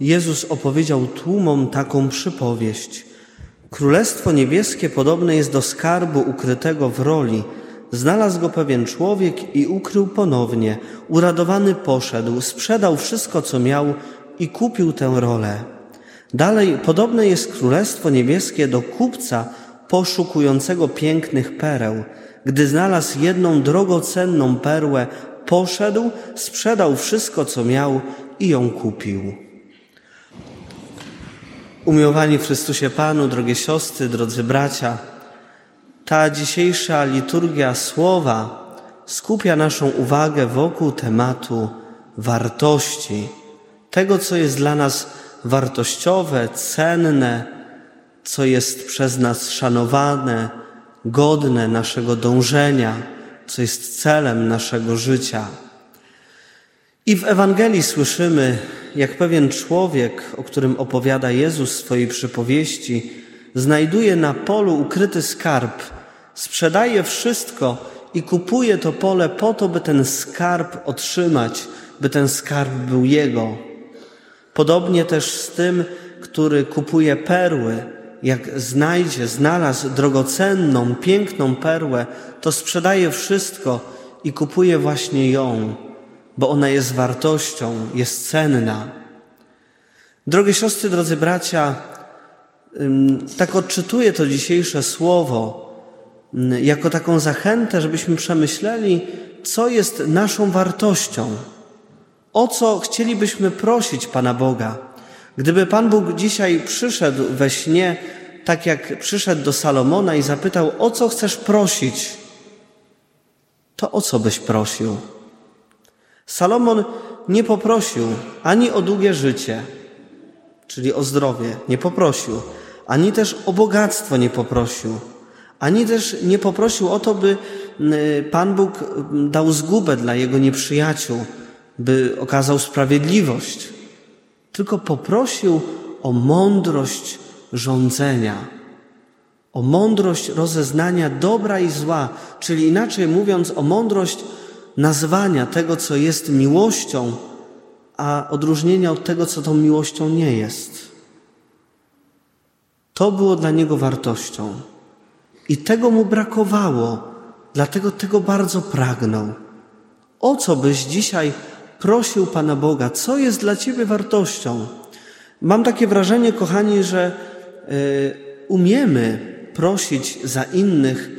Jezus opowiedział tłumom taką przypowieść. Królestwo niebieskie podobne jest do skarbu ukrytego w roli. Znalazł go pewien człowiek i ukrył ponownie. Uradowany poszedł, sprzedał wszystko, co miał i kupił tę rolę. Dalej, podobne jest Królestwo Niebieskie do kupca poszukującego pięknych pereł. Gdy znalazł jedną drogocenną perłę, poszedł, sprzedał wszystko, co miał i ją kupił. Umiłowani w Chrystusie Panu, drogie siostry, drodzy bracia, ta dzisiejsza liturgia słowa skupia naszą uwagę wokół tematu wartości, tego, co jest dla nas wartościowe, cenne, co jest przez nas szanowane, godne naszego dążenia, co jest celem naszego życia. I w Ewangelii słyszymy, jak pewien człowiek, o którym opowiada Jezus w swojej przypowieści, znajduje na polu ukryty skarb, sprzedaje wszystko i kupuje to pole po to, by ten skarb otrzymać, by ten skarb był jego. Podobnie też z tym, który kupuje perły, jak znajdzie, znalazł drogocenną, piękną perłę, to sprzedaje wszystko i kupuje właśnie ją, bo ona jest wartością, jest cenna. Drogie siostry, drodzy bracia, tak odczytuję to dzisiejsze słowo jako taką zachętę, żebyśmy przemyśleli, co jest naszą wartością, o co chcielibyśmy prosić Pana Boga. Gdyby Pan Bóg dzisiaj przyszedł we śnie, tak jak przyszedł do Salomona i zapytał, o co chcesz prosić, to o co byś prosił? Salomon nie poprosił ani o długie życie, czyli o zdrowie, nie poprosił, ani też o bogactwo nie poprosił, ani też nie poprosił o to, by Pan Bóg dał zgubę dla jego nieprzyjaciół, by okazał sprawiedliwość, tylko poprosił o mądrość rządzenia, o mądrość rozeznania dobra i zła, czyli inaczej mówiąc, o mądrość nazwania tego, co jest miłością, a odróżnienia od tego, co tą miłością nie jest. To było dla niego wartością. I tego mu brakowało, dlatego tego bardzo pragnął. O co byś dzisiaj prosił Pana Boga, co jest dla Ciebie wartością? Mam takie wrażenie, kochani, że y, umiemy prosić za innych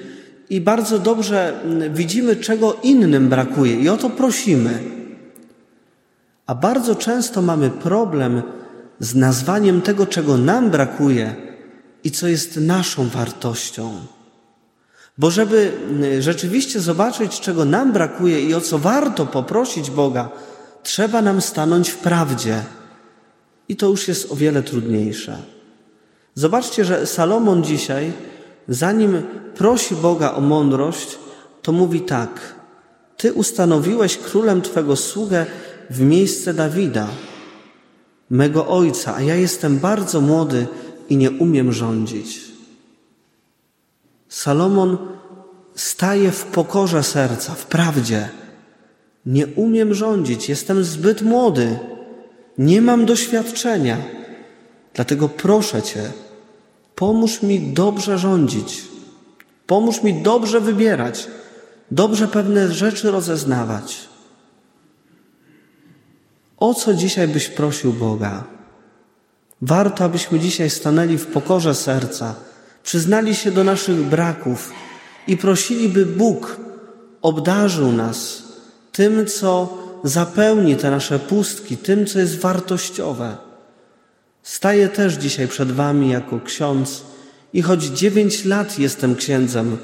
i bardzo dobrze widzimy, czego innym brakuje, i o to prosimy. A bardzo często mamy problem z nazwaniem tego, czego nam brakuje i co jest naszą wartością. Bo żeby rzeczywiście zobaczyć, czego nam brakuje i o co warto poprosić Boga, trzeba nam stanąć w prawdzie. I to już jest o wiele trudniejsze. Zobaczcie, że Salomon dzisiaj, zanim prosi Boga o mądrość, to mówi tak: Ty ustanowiłeś królem Twego sługę w miejsce Dawida, mego ojca, a ja jestem bardzo młody i nie umiem rządzić. Salomon staje w pokorze serca, w prawdzie. Nie umiem rządzić, jestem zbyt młody, nie mam doświadczenia. Dlatego proszę Cię, pomóż mi dobrze rządzić, pomóż mi dobrze wybierać, dobrze pewne rzeczy rozeznawać. O co dzisiaj byś prosił Boga? Warto, abyśmy dzisiaj stanęli w pokorze serca, przyznali się do naszych braków i prosili, by Bóg obdarzył nas tym, co zapełni te nasze pustki, tym, co jest wartościowe. Staję też dzisiaj przed Wami jako ksiądz i choć dziewięć lat jestem księdzem,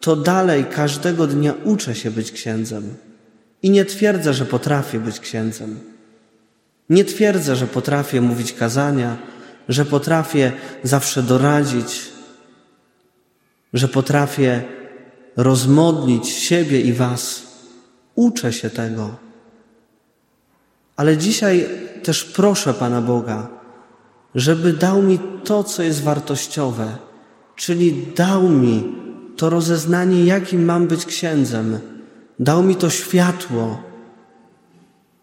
to dalej każdego dnia uczę się być księdzem. I nie twierdzę, że potrafię być księdzem. Nie twierdzę, że potrafię mówić kazania, że potrafię zawsze doradzić, że potrafię rozmodlić siebie i Was. Uczę się tego. Ale dzisiaj też proszę Pana Boga, żeby dał mi to, co jest wartościowe, czyli dał mi to rozeznanie, jakim mam być księdzem, dał mi to światło,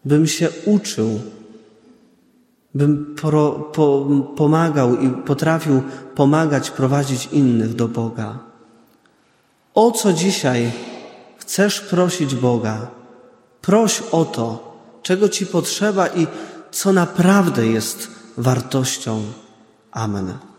bym się uczył, bym pro, po, pomagał i potrafił pomagać, prowadzić innych do Boga. O co dzisiaj chcesz prosić Boga? Proś o to, czego Ci potrzeba i co naprawdę jest wartością. Amen.